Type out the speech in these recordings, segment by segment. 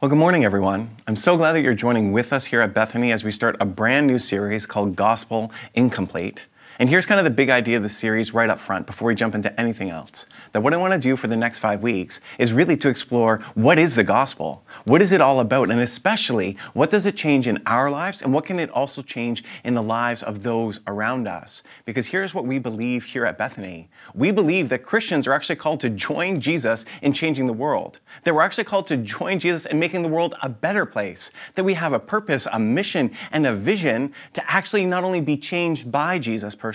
Well, good morning, everyone. I'm so glad that you're joining with us here at Bethany as we start a brand new series called Gospel Incomplete. And here's kind of the big idea of the series right up front before we jump into anything else. That what I want to do for the next five weeks is really to explore what is the gospel? What is it all about? And especially, what does it change in our lives? And what can it also change in the lives of those around us? Because here's what we believe here at Bethany we believe that Christians are actually called to join Jesus in changing the world. That we're actually called to join Jesus in making the world a better place. That we have a purpose, a mission, and a vision to actually not only be changed by Jesus personally,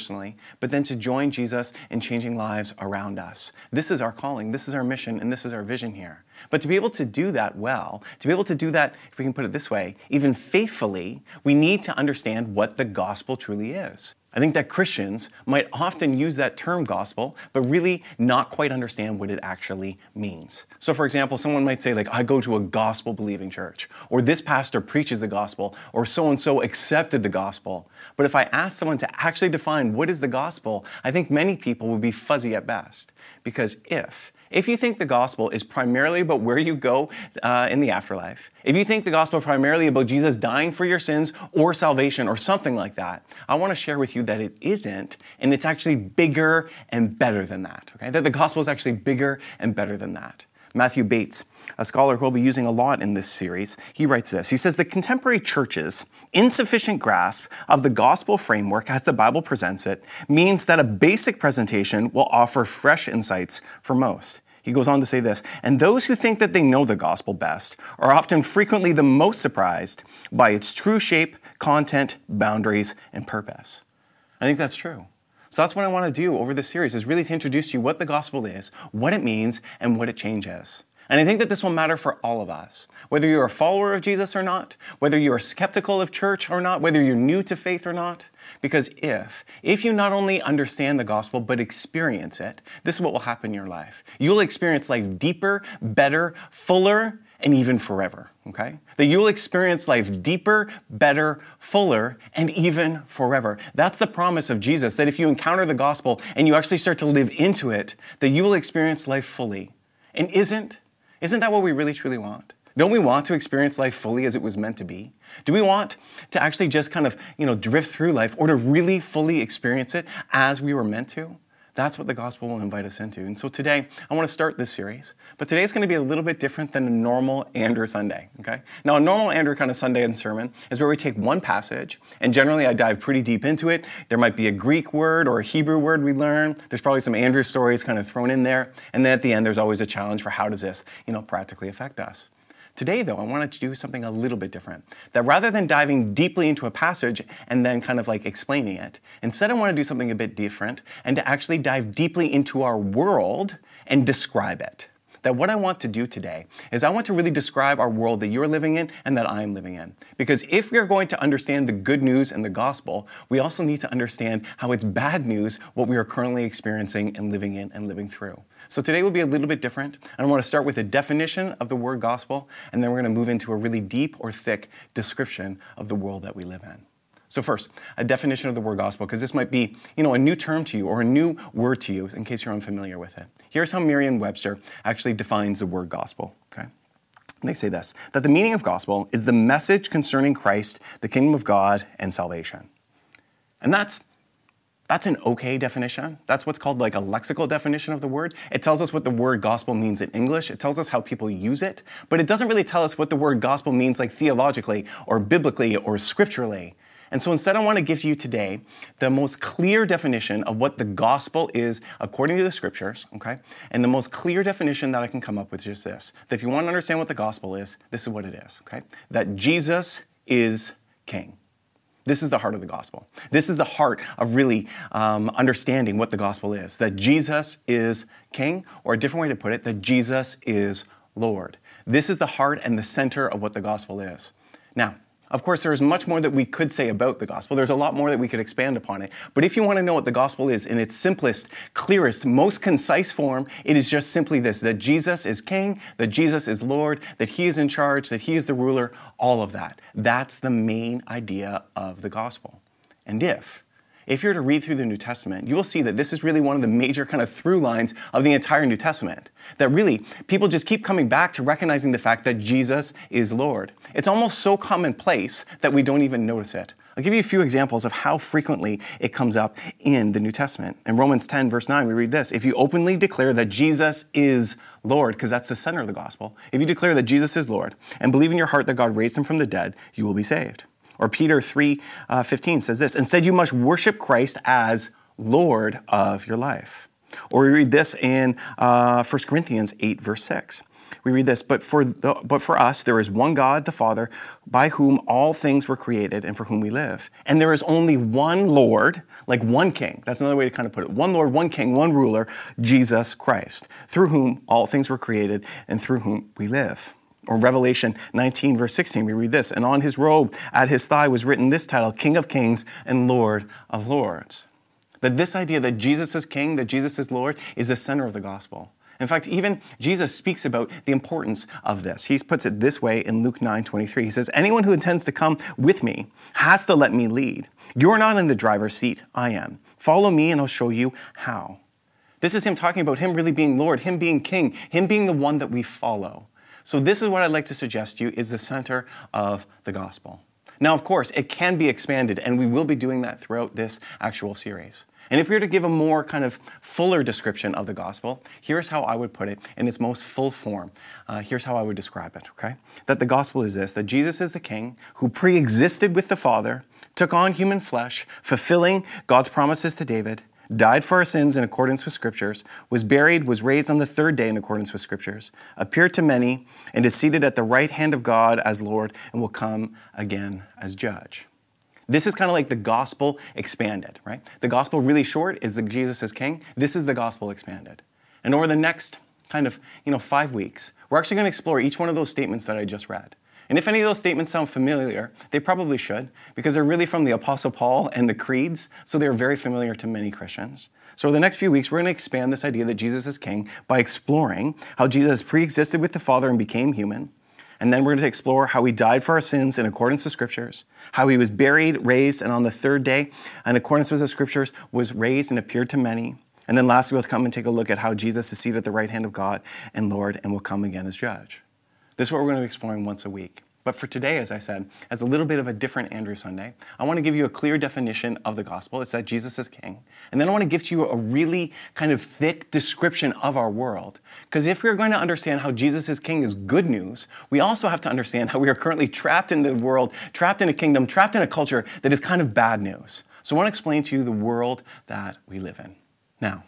but then to join Jesus in changing lives around us. This is our calling, this is our mission, and this is our vision here. But to be able to do that well, to be able to do that, if we can put it this way, even faithfully, we need to understand what the gospel truly is. I think that Christians might often use that term gospel, but really not quite understand what it actually means. So, for example, someone might say, like, I go to a gospel believing church, or this pastor preaches the gospel, or so and so accepted the gospel. But if I ask someone to actually define what is the gospel, I think many people would be fuzzy at best. Because if if you think the gospel is primarily about where you go uh, in the afterlife, if you think the gospel primarily about Jesus dying for your sins or salvation or something like that, I want to share with you that it isn't, and it's actually bigger and better than that. Okay? That the gospel is actually bigger and better than that. Matthew Bates, a scholar who we'll be using a lot in this series, he writes this. He says, The contemporary church's insufficient grasp of the gospel framework as the Bible presents it means that a basic presentation will offer fresh insights for most. He goes on to say this, and those who think that they know the gospel best are often frequently the most surprised by its true shape, content, boundaries, and purpose. I think that's true. So that's what I want to do over this series is really to introduce you what the gospel is, what it means, and what it changes. And I think that this will matter for all of us. Whether you're a follower of Jesus or not, whether you are skeptical of church or not, whether you're new to faith or not. Because if, if you not only understand the gospel but experience it, this is what will happen in your life. You'll experience life deeper, better, fuller, and even forever, okay? That you'll experience life deeper, better, fuller, and even forever. That's the promise of Jesus, that if you encounter the gospel and you actually start to live into it, that you will experience life fully. And isn't, isn't that what we really truly want? Don't we want to experience life fully as it was meant to be? Do we want to actually just kind of, you know, drift through life or to really fully experience it as we were meant to? That's what the gospel will invite us into. And so today, I want to start this series. But today is going to be a little bit different than a normal Andrew Sunday, okay? Now, a normal Andrew kind of Sunday and sermon is where we take one passage, and generally I dive pretty deep into it. There might be a Greek word or a Hebrew word we learn. There's probably some Andrew stories kind of thrown in there. And then at the end, there's always a challenge for how does this, you know, practically affect us. Today, though, I wanted to do something a little bit different. That rather than diving deeply into a passage and then kind of like explaining it, instead I want to do something a bit different and to actually dive deeply into our world and describe it. That what I want to do today is I want to really describe our world that you're living in and that I'm living in. Because if we are going to understand the good news and the gospel, we also need to understand how it's bad news what we are currently experiencing and living in and living through. So today will be a little bit different. And I want to start with a definition of the word gospel, and then we're going to move into a really deep or thick description of the world that we live in. So first, a definition of the word gospel, because this might be, you know, a new term to you or a new word to you in case you're unfamiliar with it. Here's how Merriam-Webster actually defines the word gospel, okay? They say this, that the meaning of gospel is the message concerning Christ, the kingdom of God, and salvation. And that's that's an okay definition. That's what's called like a lexical definition of the word. It tells us what the word gospel means in English. It tells us how people use it, but it doesn't really tell us what the word gospel means like theologically or biblically or scripturally. And so instead, I want to give you today the most clear definition of what the gospel is according to the scriptures, okay? And the most clear definition that I can come up with is just this that if you want to understand what the gospel is, this is what it is, okay? That Jesus is king. This is the heart of the gospel. This is the heart of really um, understanding what the gospel is that Jesus is king, or a different way to put it, that Jesus is Lord. This is the heart and the center of what the gospel is. Now, of course, there is much more that we could say about the gospel. There's a lot more that we could expand upon it. But if you want to know what the gospel is in its simplest, clearest, most concise form, it is just simply this that Jesus is king, that Jesus is Lord, that he is in charge, that he is the ruler, all of that. That's the main idea of the gospel. And if if you're to read through the New Testament, you will see that this is really one of the major kind of through lines of the entire New Testament. That really, people just keep coming back to recognizing the fact that Jesus is Lord. It's almost so commonplace that we don't even notice it. I'll give you a few examples of how frequently it comes up in the New Testament. In Romans 10, verse 9, we read this If you openly declare that Jesus is Lord, because that's the center of the gospel, if you declare that Jesus is Lord and believe in your heart that God raised him from the dead, you will be saved. Or Peter 3 uh, 15 says this Instead, you must worship Christ as Lord of your life. Or we read this in uh, 1 Corinthians 8, verse 6 we read this, but for, the, but for us, there is one God, the Father, by whom all things were created and for whom we live. And there is only one Lord, like one king. That's another way to kind of put it. One Lord, one king, one ruler, Jesus Christ, through whom all things were created and through whom we live. Or Revelation 19, verse 16, we read this And on his robe at his thigh was written this title King of Kings and Lord of Lords. That this idea that Jesus is King, that Jesus is Lord, is the center of the gospel. In fact, even Jesus speaks about the importance of this. He puts it this way in Luke 9 23. He says, Anyone who intends to come with me has to let me lead. You're not in the driver's seat, I am. Follow me, and I'll show you how. This is him talking about him really being Lord, him being King, him being the one that we follow. So, this is what I'd like to suggest to you is the center of the gospel. Now, of course, it can be expanded, and we will be doing that throughout this actual series. And if we were to give a more kind of fuller description of the gospel, here's how I would put it in its most full form. Uh, here's how I would describe it, okay? That the gospel is this that Jesus is the king who pre existed with the Father, took on human flesh, fulfilling God's promises to David, died for our sins in accordance with scriptures, was buried, was raised on the third day in accordance with scriptures, appeared to many, and is seated at the right hand of God as Lord, and will come again as judge. This is kind of like the gospel expanded, right? The gospel, really short, is that Jesus is king. This is the gospel expanded. And over the next kind of, you know, five weeks, we're actually going to explore each one of those statements that I just read. And if any of those statements sound familiar, they probably should, because they're really from the Apostle Paul and the creeds, so they're very familiar to many Christians. So, over the next few weeks, we're going to expand this idea that Jesus is king by exploring how Jesus pre existed with the Father and became human, and then we're going to explore how he died for our sins in accordance with scriptures, how he was buried, raised, and on the third day, in accordance with the scriptures, was raised and appeared to many. And then lastly, we'll come and take a look at how Jesus is seated at the right hand of God and Lord and will come again as judge. This is what we're going to be exploring once a week. But for today, as I said, as a little bit of a different Andrew Sunday, I want to give you a clear definition of the gospel. It's that Jesus is king. And then I want to give to you a really kind of thick description of our world. Because if we're going to understand how Jesus is king is good news, we also have to understand how we are currently trapped in the world, trapped in a kingdom, trapped in a culture that is kind of bad news. So I want to explain to you the world that we live in. Now,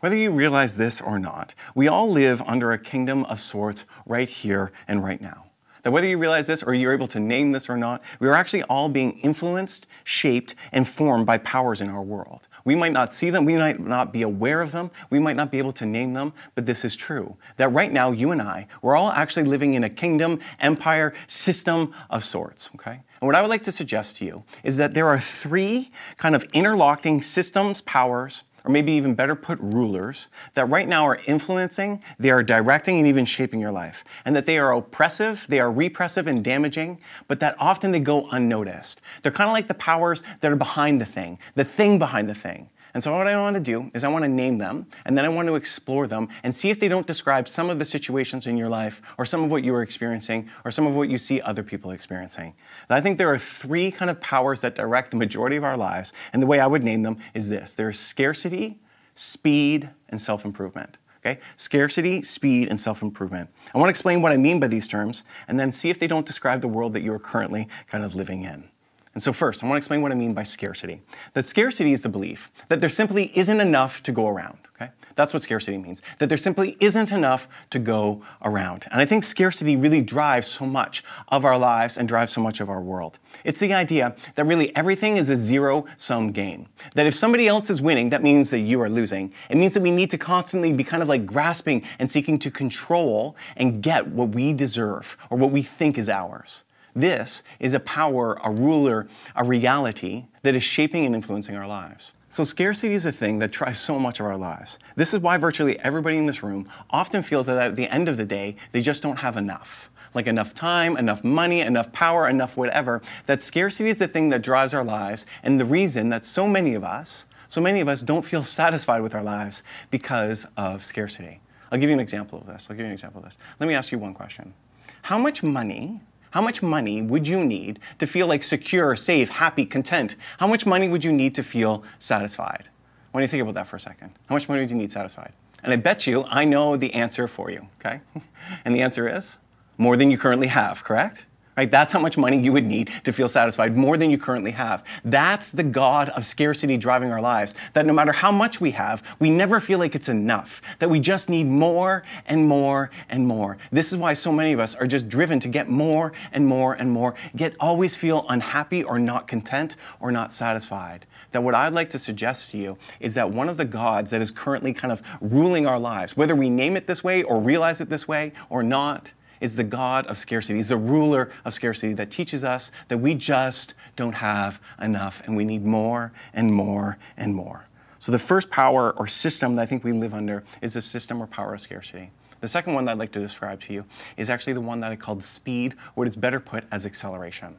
whether you realize this or not, we all live under a kingdom of sorts right here and right now. That whether you realize this or you're able to name this or not, we are actually all being influenced, shaped, and formed by powers in our world. We might not see them, we might not be aware of them, we might not be able to name them, but this is true. That right now, you and I, we're all actually living in a kingdom, empire, system of sorts, okay? And what I would like to suggest to you is that there are three kind of interlocking systems, powers, or maybe even better put, rulers, that right now are influencing, they are directing, and even shaping your life. And that they are oppressive, they are repressive and damaging, but that often they go unnoticed. They're kind of like the powers that are behind the thing, the thing behind the thing. And so, what I want to do is I want to name them, and then I want to explore them and see if they don't describe some of the situations in your life, or some of what you are experiencing, or some of what you see other people experiencing. And I think there are three kind of powers that direct the majority of our lives, and the way I would name them is this there is scarcity, speed, and self improvement. Okay? Scarcity, speed, and self improvement. I want to explain what I mean by these terms, and then see if they don't describe the world that you are currently kind of living in. And so, first, I want to explain what I mean by scarcity. That scarcity is the belief that there simply isn't enough to go around. Okay? That's what scarcity means. That there simply isn't enough to go around. And I think scarcity really drives so much of our lives and drives so much of our world. It's the idea that really everything is a zero sum game. That if somebody else is winning, that means that you are losing. It means that we need to constantly be kind of like grasping and seeking to control and get what we deserve or what we think is ours. This is a power, a ruler, a reality that is shaping and influencing our lives. So, scarcity is a thing that drives so much of our lives. This is why virtually everybody in this room often feels that at the end of the day, they just don't have enough. like enough time, enough money, enough power, enough whatever, that scarcity is the thing that drives our lives and the reason that so many of us, so many of us don't feel satisfied with our lives because of scarcity. I'll give you an example of this. I'll give you an example of this. Let me ask you one question. How much money how much money would you need to feel like secure, safe, happy, content? How much money would you need to feel satisfied? When you think about that for a second, how much money would you need satisfied? And I bet you I know the answer for you, okay? and the answer is more than you currently have, correct? Right? That's how much money you would need to feel satisfied, more than you currently have. That's the God of scarcity driving our lives. That no matter how much we have, we never feel like it's enough. That we just need more and more and more. This is why so many of us are just driven to get more and more and more, yet always feel unhappy or not content or not satisfied. That what I'd like to suggest to you is that one of the gods that is currently kind of ruling our lives, whether we name it this way or realize it this way or not, is the God of scarcity. He's the ruler of scarcity that teaches us that we just don't have enough and we need more and more and more. So, the first power or system that I think we live under is the system or power of scarcity. The second one that I'd like to describe to you is actually the one that I called speed, or it is better put as acceleration.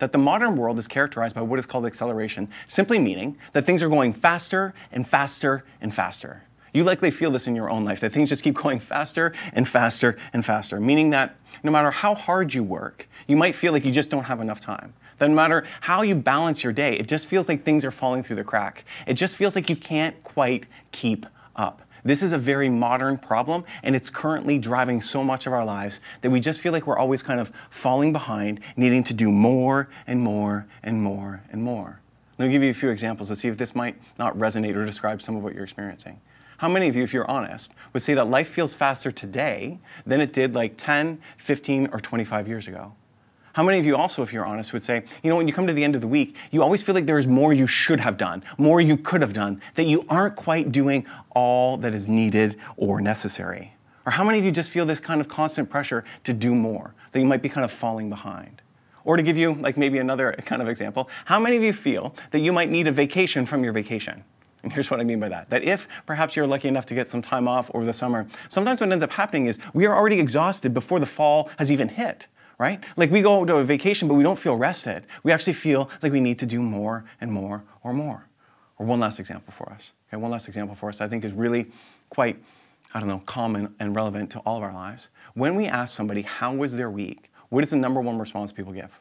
That the modern world is characterized by what is called acceleration, simply meaning that things are going faster and faster and faster. You likely feel this in your own life, that things just keep going faster and faster and faster, meaning that no matter how hard you work, you might feel like you just don't have enough time. That no matter how you balance your day, it just feels like things are falling through the crack. It just feels like you can't quite keep up. This is a very modern problem, and it's currently driving so much of our lives that we just feel like we're always kind of falling behind, needing to do more and more and more and more. Let me give you a few examples to see if this might not resonate or describe some of what you're experiencing. How many of you, if you're honest, would say that life feels faster today than it did like 10, 15, or 25 years ago? How many of you also, if you're honest, would say, you know, when you come to the end of the week, you always feel like there is more you should have done, more you could have done, that you aren't quite doing all that is needed or necessary? Or how many of you just feel this kind of constant pressure to do more, that you might be kind of falling behind? Or to give you like maybe another kind of example, how many of you feel that you might need a vacation from your vacation? And here's what I mean by that. That if perhaps you're lucky enough to get some time off over the summer, sometimes what ends up happening is we are already exhausted before the fall has even hit, right? Like we go to a vacation, but we don't feel rested. We actually feel like we need to do more and more or more. Or one last example for us. Okay, one last example for us I think is really quite, I don't know, common and relevant to all of our lives. When we ask somebody, how was their week? What is the number one response people give?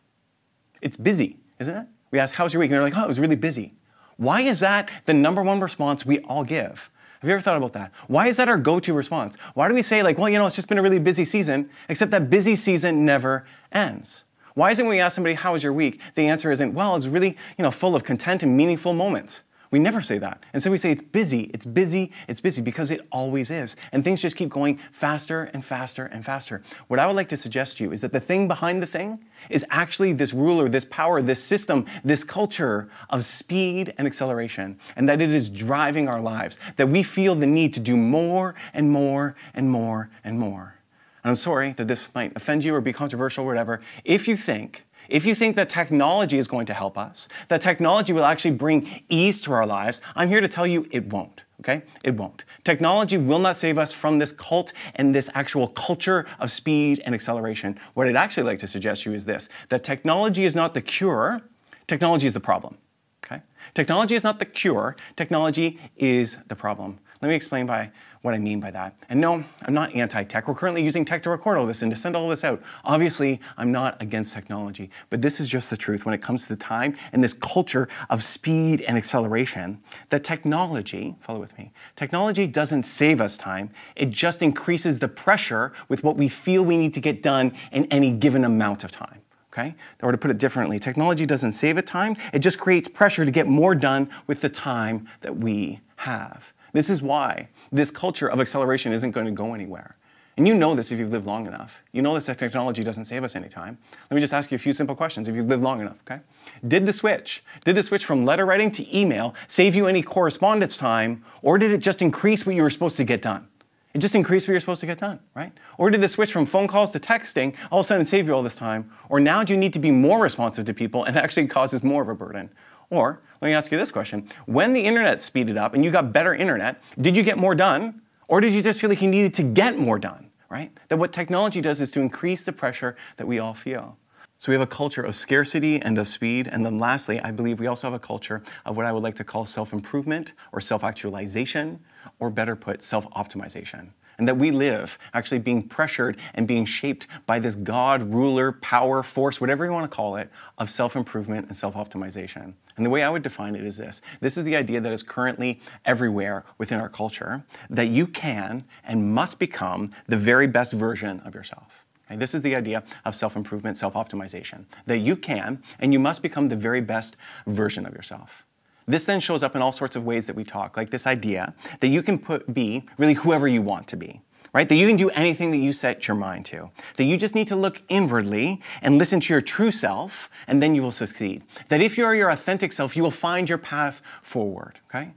It's busy, isn't it? We ask, how's your week? And they're like, oh, it was really busy. Why is that the number one response we all give? Have you ever thought about that? Why is that our go to response? Why do we say, like, well, you know, it's just been a really busy season, except that busy season never ends? Why isn't when we ask somebody, how was your week? The answer isn't, well, it's really, you know, full of content and meaningful moments. We never say that. And so we say it's busy, it's busy, it's busy because it always is. And things just keep going faster and faster and faster. What I would like to suggest to you is that the thing behind the thing is actually this ruler, this power, this system, this culture of speed and acceleration, and that it is driving our lives, that we feel the need to do more and more and more and more. And I'm sorry that this might offend you or be controversial or whatever. If you think if you think that technology is going to help us, that technology will actually bring ease to our lives, I'm here to tell you it won't. Okay? It won't. Technology will not save us from this cult and this actual culture of speed and acceleration. What I'd actually like to suggest to you is this that technology is not the cure, technology is the problem. Okay? Technology is not the cure, technology is the problem. Let me explain by what I mean by that. And no, I'm not anti tech. We're currently using tech to record all this and to send all this out. Obviously, I'm not against technology, but this is just the truth when it comes to the time and this culture of speed and acceleration. That technology, follow with me, technology doesn't save us time, it just increases the pressure with what we feel we need to get done in any given amount of time. Okay? Or to put it differently, technology doesn't save it time, it just creates pressure to get more done with the time that we have. This is why this culture of acceleration isn't going to go anywhere. And you know this if you've lived long enough. You know this that technology doesn't save us any time. Let me just ask you a few simple questions if you've lived long enough, okay? Did the switch, did the switch from letter writing to email save you any correspondence time, or did it just increase what you were supposed to get done? It just increased what you're supposed to get done, right? Or did the switch from phone calls to texting all of a sudden save you all this time? Or now do you need to be more responsive to people and actually causes more of a burden? Or let me ask you this question When the internet speeded up and you got better internet, did you get more done? Or did you just feel like you needed to get more done? right? That what technology does is to increase the pressure that we all feel. So we have a culture of scarcity and of speed. And then lastly, I believe we also have a culture of what I would like to call self improvement or self actualization, or better put, self optimization. And that we live actually being pressured and being shaped by this God, ruler, power, force, whatever you want to call it, of self improvement and self optimization. And the way I would define it is this this is the idea that is currently everywhere within our culture that you can and must become the very best version of yourself. Okay, this is the idea of self improvement, self optimization, that you can and you must become the very best version of yourself. This then shows up in all sorts of ways that we talk, like this idea that you can put, be really whoever you want to be right? That you can do anything that you set your mind to. That you just need to look inwardly and listen to your true self, and then you will succeed. That if you are your authentic self, you will find your path forward, okay?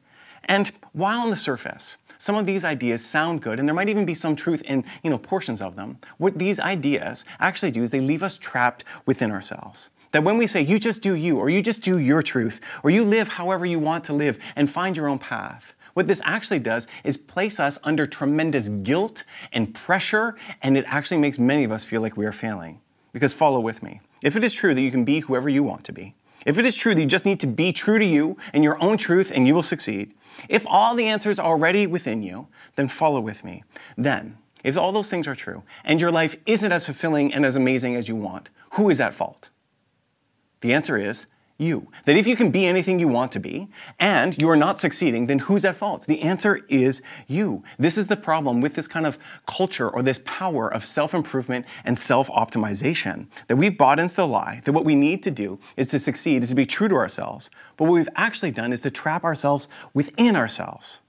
And while on the surface, some of these ideas sound good, and there might even be some truth in you know, portions of them. What these ideas actually do is they leave us trapped within ourselves. That when we say, you just do you, or you just do your truth, or you live however you want to live and find your own path, what this actually does is place us under tremendous guilt and pressure, and it actually makes many of us feel like we are failing. Because follow with me. If it is true that you can be whoever you want to be, if it is true that you just need to be true to you and your own truth and you will succeed, if all the answers are already within you, then follow with me. Then, if all those things are true and your life isn't as fulfilling and as amazing as you want, who is at fault? The answer is you. That if you can be anything you want to be and you are not succeeding, then who's at fault? The answer is you. This is the problem with this kind of culture or this power of self improvement and self optimization. That we've bought into the lie that what we need to do is to succeed, is to be true to ourselves. But what we've actually done is to trap ourselves within ourselves.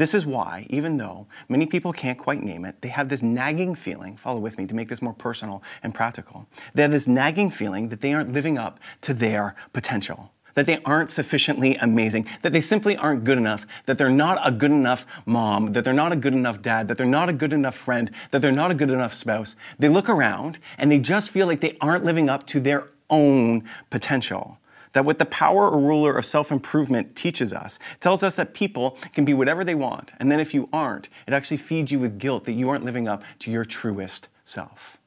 This is why, even though many people can't quite name it, they have this nagging feeling, follow with me to make this more personal and practical. They have this nagging feeling that they aren't living up to their potential, that they aren't sufficiently amazing, that they simply aren't good enough, that they're not a good enough mom, that they're not a good enough dad, that they're not a good enough friend, that they're not a good enough spouse. They look around and they just feel like they aren't living up to their own potential that what the power or ruler of self improvement teaches us tells us that people can be whatever they want. And then if you aren't, it actually feeds you with guilt that you aren't living up to your truest self.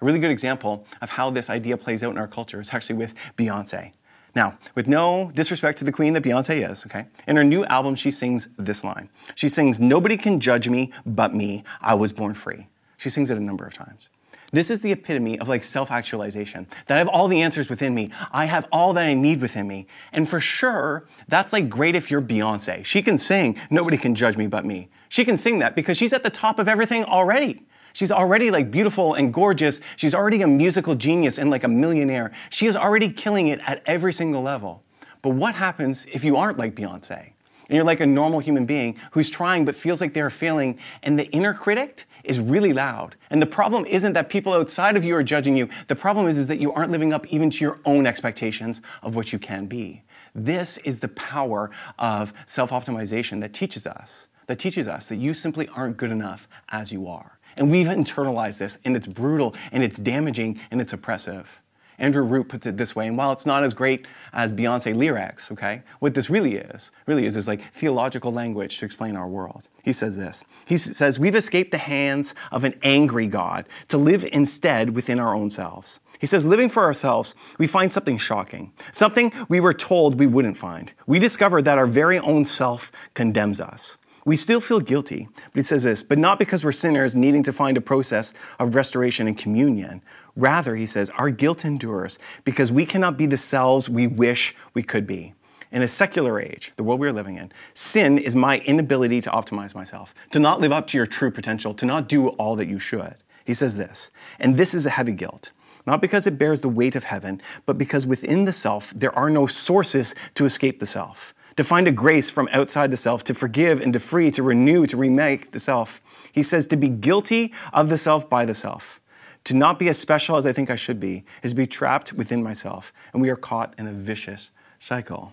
A really good example of how this idea plays out in our culture is actually with Beyonce. Now, with no disrespect to the queen that Beyonce is, okay, in her new album, she sings this line. She sings, Nobody can judge me but me. I was born free. She sings it a number of times. This is the epitome of like self actualization. That I have all the answers within me. I have all that I need within me. And for sure, that's like great if you're Beyonce. She can sing, nobody can judge me but me. She can sing that because she's at the top of everything already. She's already like beautiful and gorgeous. She's already a musical genius and like a millionaire. She is already killing it at every single level. But what happens if you aren't like Beyonce? And you're like a normal human being who's trying but feels like they're failing, and the inner critic is really loud. And the problem isn't that people outside of you are judging you. The problem is, is that you aren't living up even to your own expectations of what you can be. This is the power of self optimization that teaches us, that teaches us that you simply aren't good enough as you are. And we've internalized this, and it's brutal, and it's damaging, and it's oppressive. Andrew Root puts it this way, and while it's not as great as Beyonce lyrics, okay, what this really is, really is, is like theological language to explain our world. He says this. He says, We've escaped the hands of an angry God to live instead within our own selves. He says, living for ourselves, we find something shocking, something we were told we wouldn't find. We discover that our very own self condemns us. We still feel guilty, but he says this, but not because we're sinners needing to find a process of restoration and communion. Rather, he says, our guilt endures because we cannot be the selves we wish we could be. In a secular age, the world we are living in, sin is my inability to optimize myself, to not live up to your true potential, to not do all that you should. He says this, and this is a heavy guilt not because it bears the weight of heaven, but because within the self there are no sources to escape the self to find a grace from outside the self, to forgive and to free, to renew, to remake the self. He says to be guilty of the self by the self. To not be as special as I think I should be is to be trapped within myself, and we are caught in a vicious cycle.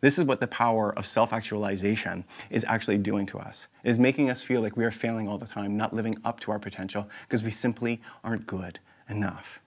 This is what the power of self actualization is actually doing to us. It is making us feel like we are failing all the time, not living up to our potential, because we simply aren't good enough.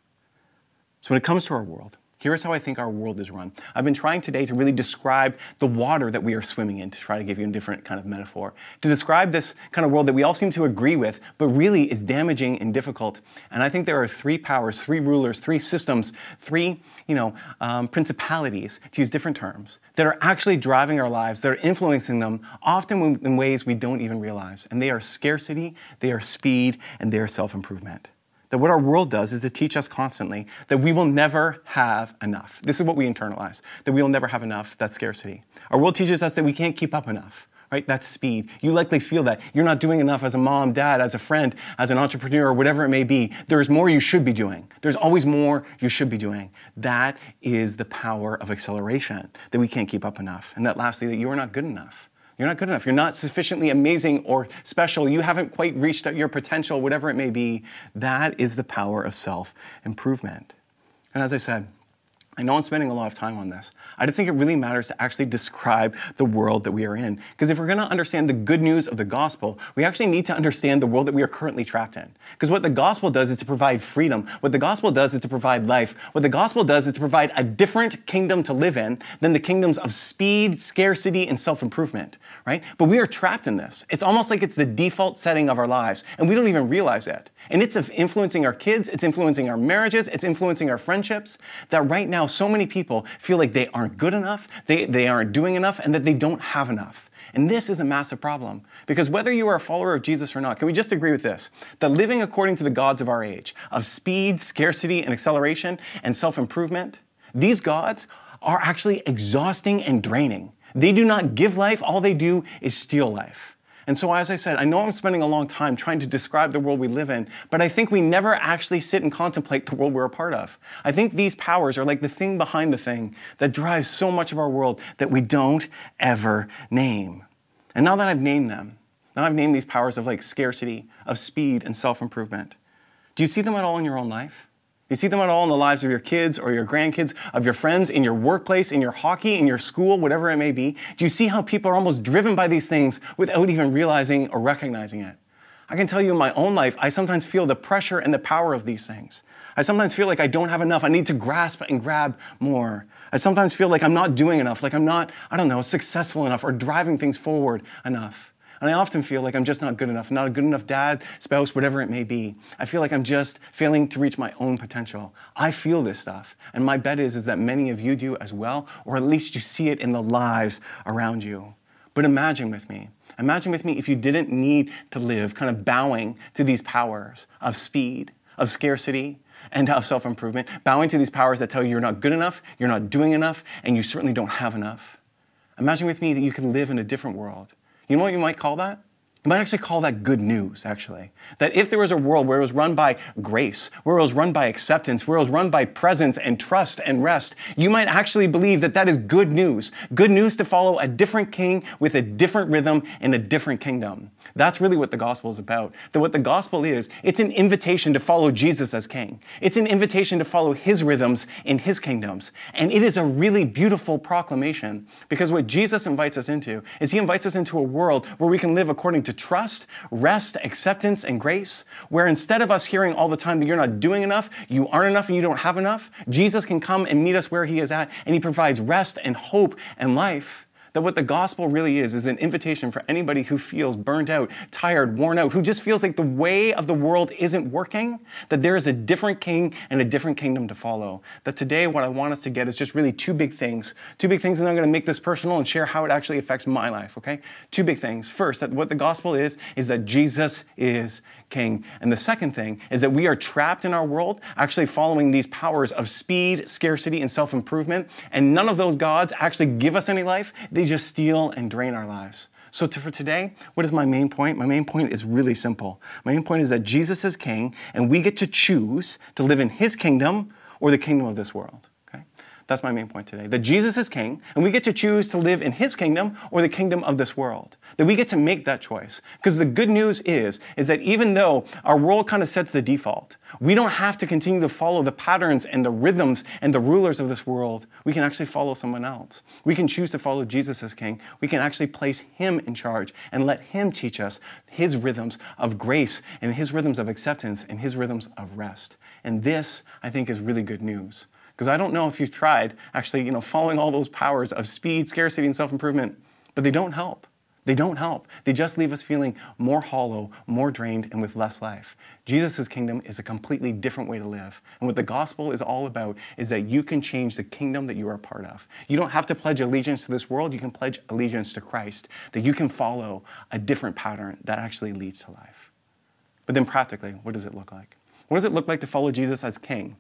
So, when it comes to our world, Here is how I think our world is run. I've been trying today to really describe the water that we are swimming in, to try to give you a different kind of metaphor, to describe this kind of world that we all seem to agree with, but really is damaging and difficult. And I think there are three powers, three rulers, three systems, three, you know, um, principalities, to use different terms, that are actually driving our lives, that are influencing them, often in ways we don't even realize. And they are scarcity, they are speed, and they are self improvement. That what our world does is to teach us constantly that we will never have enough. This is what we internalize, that we will never have enough. That's scarcity. Our world teaches us that we can't keep up enough, right? That's speed. You likely feel that. You're not doing enough as a mom, dad, as a friend, as an entrepreneur, or whatever it may be. There's more you should be doing. There's always more you should be doing. That is the power of acceleration, that we can't keep up enough. And that lastly, that you are not good enough. You're not good enough. You're not sufficiently amazing or special. You haven't quite reached your potential, whatever it may be. That is the power of self improvement. And as I said, I know I'm spending a lot of time on this. I just think it really matters to actually describe the world that we are in. Because if we're going to understand the good news of the gospel, we actually need to understand the world that we are currently trapped in. Because what the gospel does is to provide freedom. What the gospel does is to provide life. What the gospel does is to provide a different kingdom to live in than the kingdoms of speed, scarcity, and self improvement, right? But we are trapped in this. It's almost like it's the default setting of our lives, and we don't even realize it. And it's influencing our kids, it's influencing our marriages, it's influencing our friendships. That right now, so many people feel like they aren't good enough, they, they aren't doing enough, and that they don't have enough. And this is a massive problem. Because whether you are a follower of Jesus or not, can we just agree with this? That living according to the gods of our age, of speed, scarcity, and acceleration, and self improvement, these gods are actually exhausting and draining. They do not give life, all they do is steal life. And so, as I said, I know I'm spending a long time trying to describe the world we live in, but I think we never actually sit and contemplate the world we're a part of. I think these powers are like the thing behind the thing that drives so much of our world that we don't ever name. And now that I've named them, now I've named these powers of like scarcity, of speed, and self improvement, do you see them at all in your own life? You see them at all in the lives of your kids or your grandkids, of your friends, in your workplace, in your hockey, in your school, whatever it may be? Do you see how people are almost driven by these things without even realizing or recognizing it? I can tell you in my own life, I sometimes feel the pressure and the power of these things. I sometimes feel like I don't have enough. I need to grasp and grab more. I sometimes feel like I'm not doing enough, like I'm not, I don't know, successful enough or driving things forward enough. And I often feel like I'm just not good enough, not a good enough dad, spouse, whatever it may be. I feel like I'm just failing to reach my own potential. I feel this stuff. And my bet is, is that many of you do as well, or at least you see it in the lives around you. But imagine with me. Imagine with me if you didn't need to live kind of bowing to these powers of speed, of scarcity, and of self improvement, bowing to these powers that tell you you're not good enough, you're not doing enough, and you certainly don't have enough. Imagine with me that you could live in a different world you know what you might call that? You might actually call that good news, actually. That if there was a world where it was run by grace, where it was run by acceptance, where it was run by presence and trust and rest, you might actually believe that that is good news. Good news to follow a different king with a different rhythm in a different kingdom. That's really what the gospel is about. That what the gospel is, it's an invitation to follow Jesus as king. It's an invitation to follow his rhythms in his kingdoms. And it is a really beautiful proclamation because what Jesus invites us into is he invites us into a world where we can live according to trust, rest, acceptance, and grace, where instead of us hearing all the time that you're not doing enough, you aren't enough, and you don't have enough, Jesus can come and meet us where he is at, and he provides rest and hope and life that what the gospel really is is an invitation for anybody who feels burnt out, tired, worn out, who just feels like the way of the world isn't working, that there is a different king and a different kingdom to follow. That today, what I want us to get is just really two big things. Two big things, and I'm going to make this personal and share how it actually affects my life, okay? Two big things. First, that what the gospel is, is that Jesus is king. And the second thing is that we are trapped in our world, actually following these powers of speed, scarcity, and self improvement. And none of those gods actually give us any life, they just steal and drain our lives. So, to, for today, what is my main point? My main point is really simple. My main point is that Jesus is king, and we get to choose to live in his kingdom or the kingdom of this world. That's my main point today. That Jesus is king, and we get to choose to live in his kingdom or the kingdom of this world. That we get to make that choice. Because the good news is, is that even though our world kind of sets the default, we don't have to continue to follow the patterns and the rhythms and the rulers of this world. We can actually follow someone else. We can choose to follow Jesus as king. We can actually place him in charge and let him teach us his rhythms of grace and his rhythms of acceptance and his rhythms of rest. And this, I think, is really good news. Because I don't know if you've tried actually, you know, following all those powers of speed, scarcity, and self-improvement, but they don't help. They don't help. They just leave us feeling more hollow, more drained, and with less life. Jesus' kingdom is a completely different way to live. And what the gospel is all about is that you can change the kingdom that you are a part of. You don't have to pledge allegiance to this world, you can pledge allegiance to Christ, that you can follow a different pattern that actually leads to life. But then, practically, what does it look like? What does it look like to follow Jesus as king?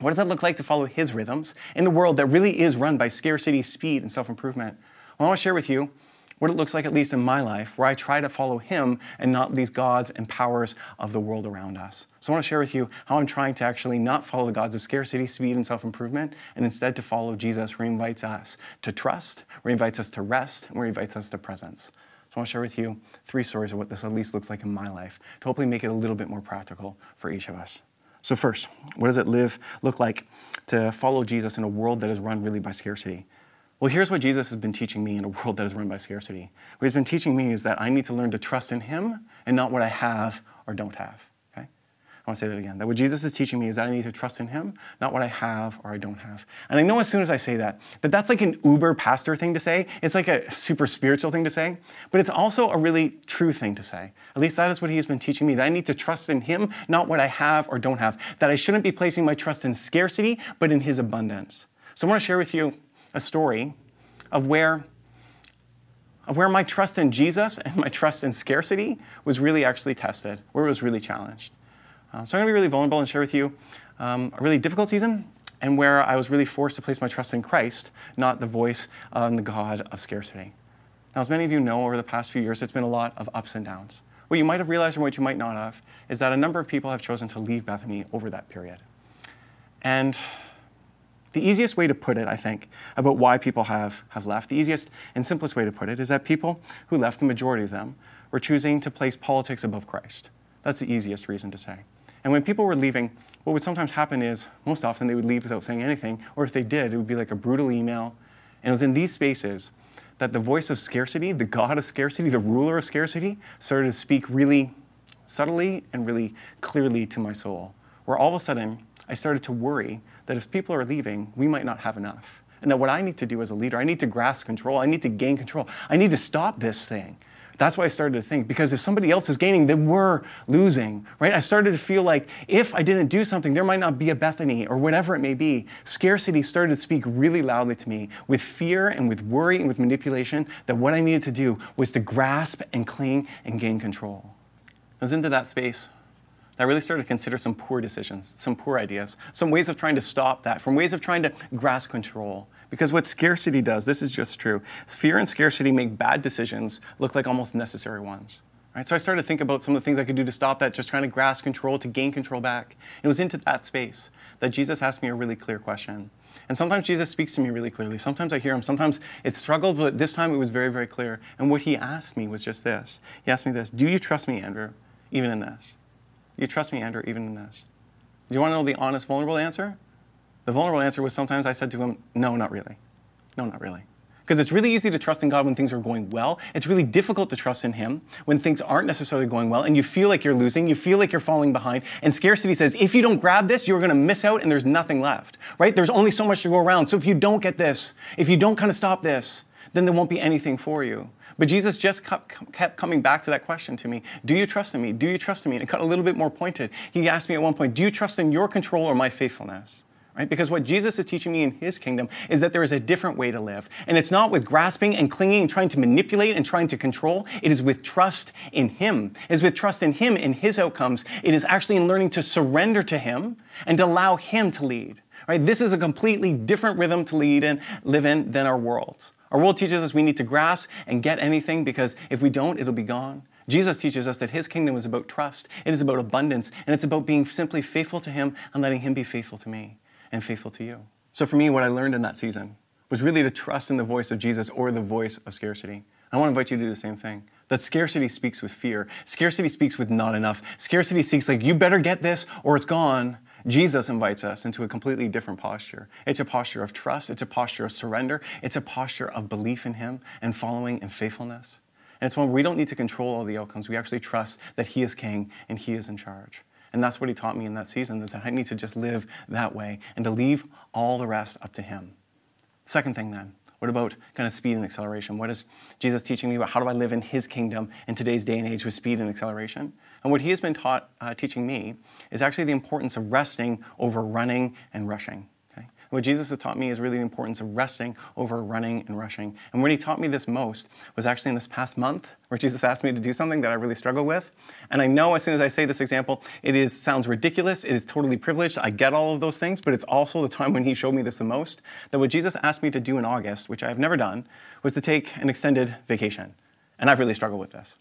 What does it look like to follow his rhythms in a world that really is run by scarcity, speed, and self improvement? Well, I want to share with you what it looks like, at least in my life, where I try to follow Him and not these gods and powers of the world around us. So I want to share with you how I'm trying to actually not follow the gods of scarcity, speed, and self improvement, and instead to follow Jesus, who invites us to trust, where He invites us to rest, and where He invites us to presence. So I want to share with you three stories of what this at least looks like in my life to hopefully make it a little bit more practical for each of us. So first, what does it live look like to follow Jesus in a world that is run really by scarcity? Well, here's what Jesus has been teaching me in a world that is run by scarcity. What he's been teaching me is that I need to learn to trust in him and not what I have or don't have. I want to say that again. That what Jesus is teaching me is that I need to trust in him, not what I have or I don't have. And I know as soon as I say that, that that's like an uber pastor thing to say. It's like a super spiritual thing to say, but it's also a really true thing to say. At least that is what he has been teaching me, that I need to trust in him, not what I have or don't have. That I shouldn't be placing my trust in scarcity, but in his abundance. So I want to share with you a story of where, of where my trust in Jesus and my trust in scarcity was really actually tested, where it was really challenged. Uh, so I'm going to be really vulnerable and share with you um, a really difficult season and where I was really forced to place my trust in Christ, not the voice and the God of scarcity. Now, as many of you know, over the past few years, it's been a lot of ups and downs. What you might have realized and what you might not have is that a number of people have chosen to leave Bethany over that period. And the easiest way to put it, I think, about why people have, have left, the easiest and simplest way to put it is that people who left, the majority of them, were choosing to place politics above Christ. That's the easiest reason to say. And when people were leaving, what would sometimes happen is most often they would leave without saying anything, or if they did, it would be like a brutal email. And it was in these spaces that the voice of scarcity, the God of scarcity, the ruler of scarcity, started to speak really subtly and really clearly to my soul. Where all of a sudden, I started to worry that if people are leaving, we might not have enough. And that what I need to do as a leader, I need to grasp control, I need to gain control, I need to stop this thing. That's why I started to think, because if somebody else is gaining, then we're losing, right? I started to feel like if I didn't do something, there might not be a Bethany or whatever it may be. Scarcity started to speak really loudly to me with fear and with worry and with manipulation that what I needed to do was to grasp and cling and gain control. I was into that space I really started to consider some poor decisions, some poor ideas, some ways of trying to stop that, from ways of trying to grasp control. Because what scarcity does, this is just true, fear and scarcity make bad decisions look like almost necessary ones. Right? So I started to think about some of the things I could do to stop that, just trying to grasp control, to gain control back. And it was into that space that Jesus asked me a really clear question. And sometimes Jesus speaks to me really clearly. Sometimes I hear him. Sometimes it struggled, but this time it was very, very clear. And what he asked me was just this. He asked me this Do you trust me, Andrew, even in this? Do you trust me, Andrew, even in this. Do you want to know the honest, vulnerable answer? The vulnerable answer was sometimes I said to him, No, not really. No, not really. Because it's really easy to trust in God when things are going well. It's really difficult to trust in Him when things aren't necessarily going well and you feel like you're losing, you feel like you're falling behind. And scarcity says, if you don't grab this, you're going to miss out and there's nothing left, right? There's only so much to go around. So if you don't get this, if you don't kind of stop this, then there won't be anything for you. But Jesus just kept coming back to that question to me Do you trust in me? Do you trust in me? And it got a little bit more pointed. He asked me at one point, Do you trust in your control or my faithfulness? Right? Because what Jesus is teaching me in his kingdom is that there is a different way to live. And it's not with grasping and clinging and trying to manipulate and trying to control. It is with trust in him. It is with trust in him and his outcomes. It is actually in learning to surrender to him and to allow him to lead. Right? This is a completely different rhythm to lead and live in than our world. Our world teaches us we need to grasp and get anything because if we don't, it'll be gone. Jesus teaches us that his kingdom is about trust, it is about abundance, and it's about being simply faithful to him and letting him be faithful to me and faithful to you. So for me, what I learned in that season was really to trust in the voice of Jesus or the voice of scarcity. I want to invite you to do the same thing. That scarcity speaks with fear. Scarcity speaks with not enough. Scarcity speaks like, you better get this or it's gone. Jesus invites us into a completely different posture. It's a posture of trust, it's a posture of surrender, it's a posture of belief in Him and following in faithfulness. And it's one where we don't need to control all the outcomes. We actually trust that He is King and He is in charge. And that's what he taught me in that season is that I need to just live that way and to leave all the rest up to him. Second thing then, what about kind of speed and acceleration? What is Jesus teaching me about how do I live in his kingdom in today's day and age with speed and acceleration? And what he has been taught, uh, teaching me is actually the importance of resting over running and rushing. What Jesus has taught me is really the importance of resting over running and rushing. And when he taught me this most was actually in this past month, where Jesus asked me to do something that I really struggle with. And I know as soon as I say this example, it is sounds ridiculous, it is totally privileged. I get all of those things, but it's also the time when he showed me this the most. That what Jesus asked me to do in August, which I have never done, was to take an extended vacation. And I've really struggled with this.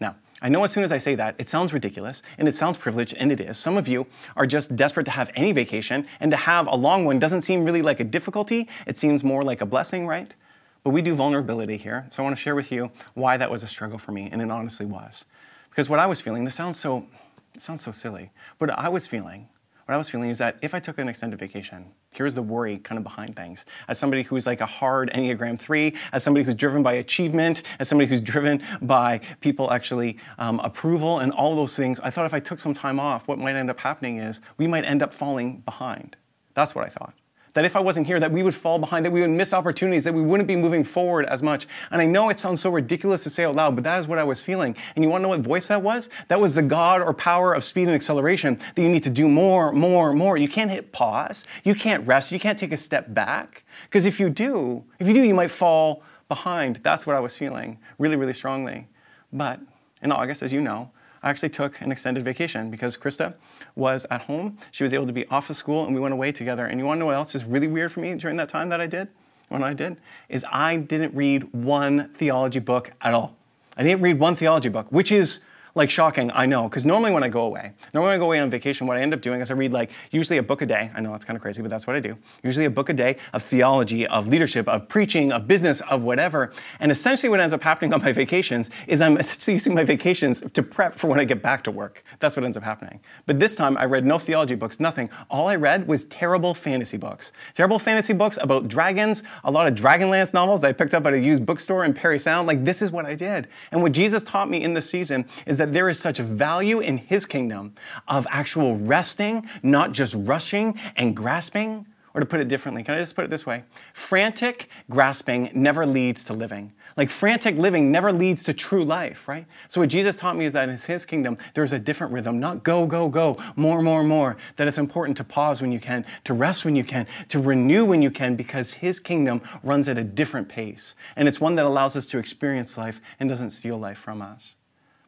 Now, I know as soon as I say that, it sounds ridiculous and it sounds privileged, and it is. Some of you are just desperate to have any vacation, and to have a long one doesn't seem really like a difficulty. It seems more like a blessing, right? But we do vulnerability here, so I want to share with you why that was a struggle for me, and it honestly was. Because what I was feeling, this sounds so, it sounds so silly, but I was feeling what I was feeling is that if I took an extended vacation, here's the worry kind of behind things. As somebody who's like a hard Enneagram 3, as somebody who's driven by achievement, as somebody who's driven by people actually um, approval and all those things, I thought if I took some time off, what might end up happening is we might end up falling behind. That's what I thought that if I wasn't here, that we would fall behind, that we would miss opportunities, that we wouldn't be moving forward as much. And I know it sounds so ridiculous to say out loud, but that is what I was feeling. And you want to know what voice that was? That was the God or power of speed and acceleration that you need to do more, more, more. You can't hit pause. You can't rest. You can't take a step back. Because if you do, if you do, you might fall behind. That's what I was feeling really, really strongly. But in August, as you know, I actually took an extended vacation because Krista was at home. She was able to be off of school and we went away together. And you want to know what else is really weird for me during that time that I did? When I did, is I didn't read one theology book at all. I didn't read one theology book, which is like shocking, I know, because normally when I go away, normally when I go away on vacation, what I end up doing is I read like usually a book a day. I know that's kind of crazy, but that's what I do. Usually a book a day of theology, of leadership, of preaching, of business, of whatever. And essentially what ends up happening on my vacations is I'm essentially using my vacations to prep for when I get back to work. That's what ends up happening. But this time I read no theology books, nothing. All I read was terrible fantasy books. Terrible fantasy books about dragons, a lot of Dragonlance novels that I picked up at a used bookstore in Parry Sound. Like this is what I did. And what Jesus taught me in this season is that there is such value in his kingdom of actual resting, not just rushing and grasping. Or to put it differently, can I just put it this way? Frantic grasping never leads to living. Like frantic living never leads to true life, right? So what Jesus taught me is that in his kingdom, there's a different rhythm, not go, go, go, more, more, more. That it's important to pause when you can, to rest when you can, to renew when you can, because his kingdom runs at a different pace. And it's one that allows us to experience life and doesn't steal life from us.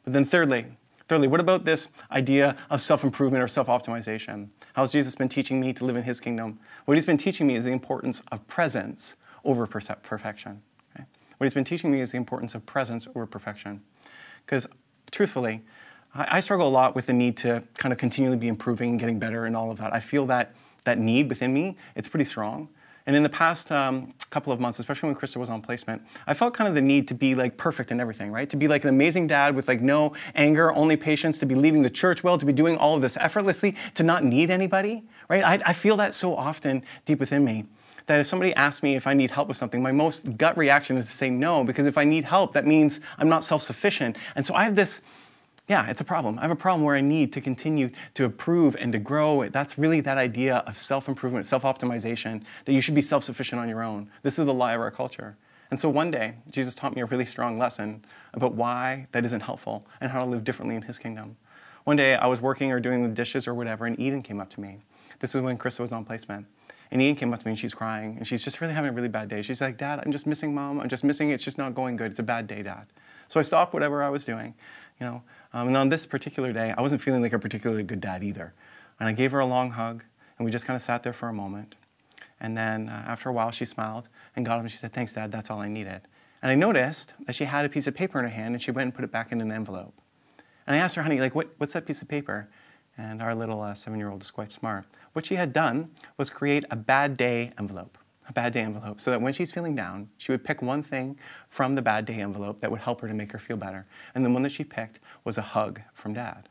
But then thirdly, Thirdly, what about this idea of self improvement or self optimization? How has Jesus been teaching me to live in his kingdom? What he's been teaching me is the importance of presence over perfection. Okay? What he's been teaching me is the importance of presence over perfection. Because truthfully, I, I struggle a lot with the need to kind of continually be improving and getting better and all of that. I feel that that need within me, it's pretty strong. And in the past um, couple of months, especially when Krista was on placement, I felt kind of the need to be like perfect in everything, right? To be like an amazing dad with like no anger, only patience, to be leading the church well, to be doing all of this effortlessly, to not need anybody, right? I, I feel that so often deep within me that if somebody asks me if I need help with something, my most gut reaction is to say no, because if I need help, that means I'm not self sufficient. And so I have this yeah, it's a problem. I have a problem where I need to continue to improve and to grow. That's really that idea of self improvement, self optimization, that you should be self sufficient on your own. This is the lie of our culture. And so one day, Jesus taught me a really strong lesson about why that isn't helpful and how to live differently in his kingdom. One day, I was working or doing the dishes or whatever, and Eden came up to me. This was when Krista was on placement. And Eden came up to me and she's crying, and she's just really having a really bad day. She's like, Dad, I'm just missing mom. I'm just missing it. It's just not going good. It's a bad day, Dad. So I stopped whatever I was doing, you know. Um, and on this particular day, I wasn't feeling like a particularly good dad either. And I gave her a long hug, and we just kind of sat there for a moment. And then uh, after a while, she smiled and got up and she said, Thanks, Dad, that's all I needed. And I noticed that she had a piece of paper in her hand and she went and put it back in an envelope. And I asked her, honey, like, what, what's that piece of paper? And our little uh, seven year old is quite smart. What she had done was create a bad day envelope a bad day envelope so that when she's feeling down, she would pick one thing from the bad day envelope that would help her to make her feel better. And the one that she picked was a hug from dad.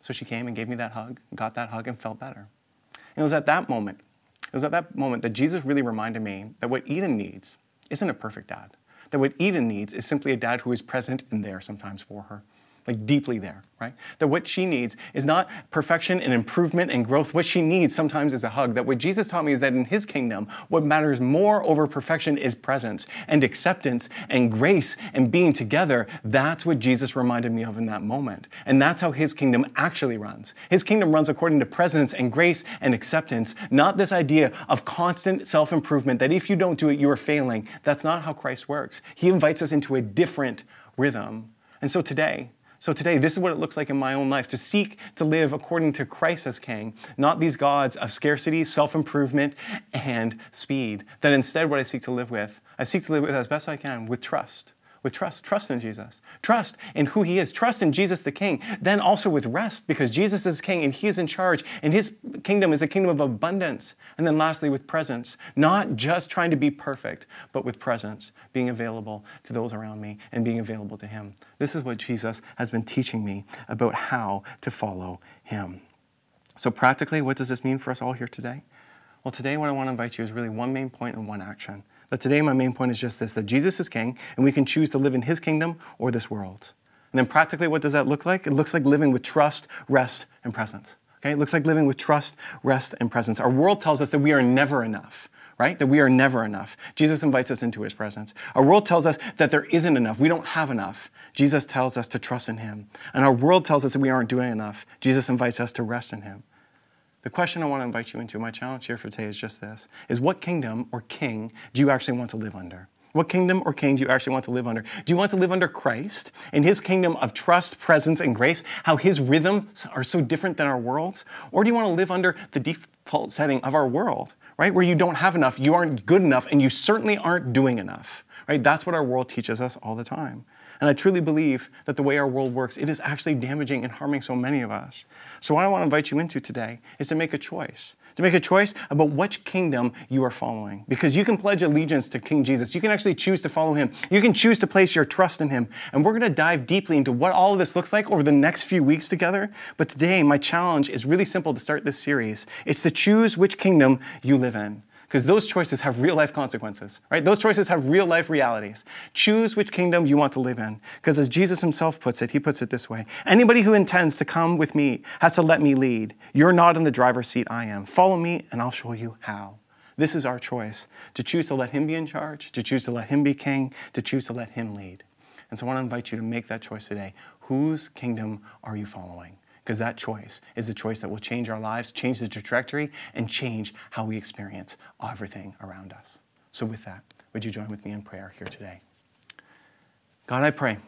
So she came and gave me that hug, got that hug, and felt better. And it was at that moment, it was at that moment that Jesus really reminded me that what Eden needs isn't a perfect dad. That what Eden needs is simply a dad who is present and there sometimes for her. Like deeply there, right? That what she needs is not perfection and improvement and growth. What she needs sometimes is a hug. That what Jesus taught me is that in his kingdom, what matters more over perfection is presence and acceptance and grace and being together. That's what Jesus reminded me of in that moment. And that's how his kingdom actually runs. His kingdom runs according to presence and grace and acceptance, not this idea of constant self improvement that if you don't do it, you are failing. That's not how Christ works. He invites us into a different rhythm. And so today, so today, this is what it looks like in my own life to seek to live according to Christ as King, not these gods of scarcity, self improvement, and speed. That instead, what I seek to live with, I seek to live with as best I can with trust with trust. Trust in Jesus. Trust in who He is. Trust in Jesus the King. Then also with rest because Jesus is King and He is in charge and His kingdom is a kingdom of abundance. And then lastly with presence. Not just trying to be perfect, but with presence, being available to those around me and being available to Him. This is what Jesus has been teaching me about how to follow Him. So, practically, what does this mean for us all here today? Well, today, what I want to invite you is really one main point and one action. But today, my main point is just this that Jesus is king, and we can choose to live in his kingdom or this world. And then, practically, what does that look like? It looks like living with trust, rest, and presence. Okay? It looks like living with trust, rest, and presence. Our world tells us that we are never enough, right? That we are never enough. Jesus invites us into his presence. Our world tells us that there isn't enough. We don't have enough. Jesus tells us to trust in him. And our world tells us that we aren't doing enough. Jesus invites us to rest in him. The question I want to invite you into, my challenge here for today is just this is what kingdom or king do you actually want to live under? What kingdom or king do you actually want to live under? Do you want to live under Christ in his kingdom of trust, presence, and grace? How his rhythms are so different than our world's? Or do you want to live under the default setting of our world, right? Where you don't have enough, you aren't good enough, and you certainly aren't doing enough, right? That's what our world teaches us all the time. And I truly believe that the way our world works, it is actually damaging and harming so many of us. So, what I want to invite you into today is to make a choice. To make a choice about which kingdom you are following. Because you can pledge allegiance to King Jesus. You can actually choose to follow him. You can choose to place your trust in him. And we're going to dive deeply into what all of this looks like over the next few weeks together. But today, my challenge is really simple to start this series it's to choose which kingdom you live in because those choices have real life consequences, right? Those choices have real life realities. Choose which kingdom you want to live in. Because as Jesus himself puts it, he puts it this way Anybody who intends to come with me has to let me lead. You're not in the driver's seat, I am. Follow me, and I'll show you how. This is our choice to choose to let him be in charge, to choose to let him be king, to choose to let him lead. And so I want to invite you to make that choice today. Whose kingdom are you following? Because that choice is the choice that will change our lives, change the trajectory, and change how we experience everything around us. So, with that, would you join with me in prayer here today? God, I pray.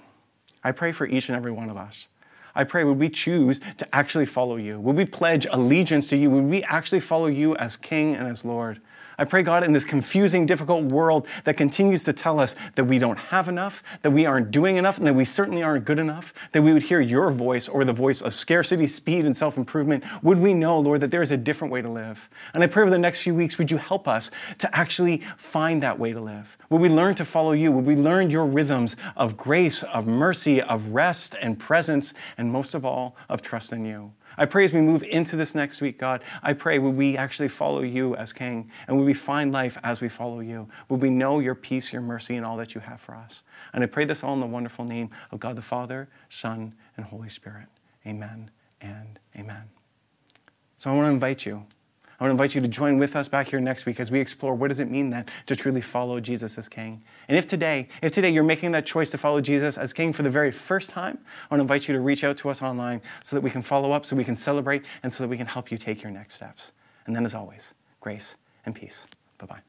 I pray for each and every one of us. I pray, would we choose to actually follow you? Would we pledge allegiance to you? Would we actually follow you as King and as Lord? I pray, God, in this confusing, difficult world that continues to tell us that we don't have enough, that we aren't doing enough, and that we certainly aren't good enough, that we would hear your voice or the voice of scarcity, speed, and self improvement, would we know, Lord, that there is a different way to live? And I pray over the next few weeks, would you help us to actually find that way to live? Would we learn to follow you? Would we learn your rhythms of grace, of mercy, of rest and presence, and most of all, of trust in you? I pray as we move into this next week, God, I pray would we actually follow you as King and would we find life as we follow you? Would we know your peace, your mercy, and all that you have for us? And I pray this all in the wonderful name of God the Father, Son, and Holy Spirit. Amen and amen. So I want to invite you I want to invite you to join with us back here next week as we explore what does it mean then to truly follow Jesus as King. And if today, if today you're making that choice to follow Jesus as King for the very first time, I want to invite you to reach out to us online so that we can follow up, so we can celebrate, and so that we can help you take your next steps. And then as always, grace and peace. Bye-bye.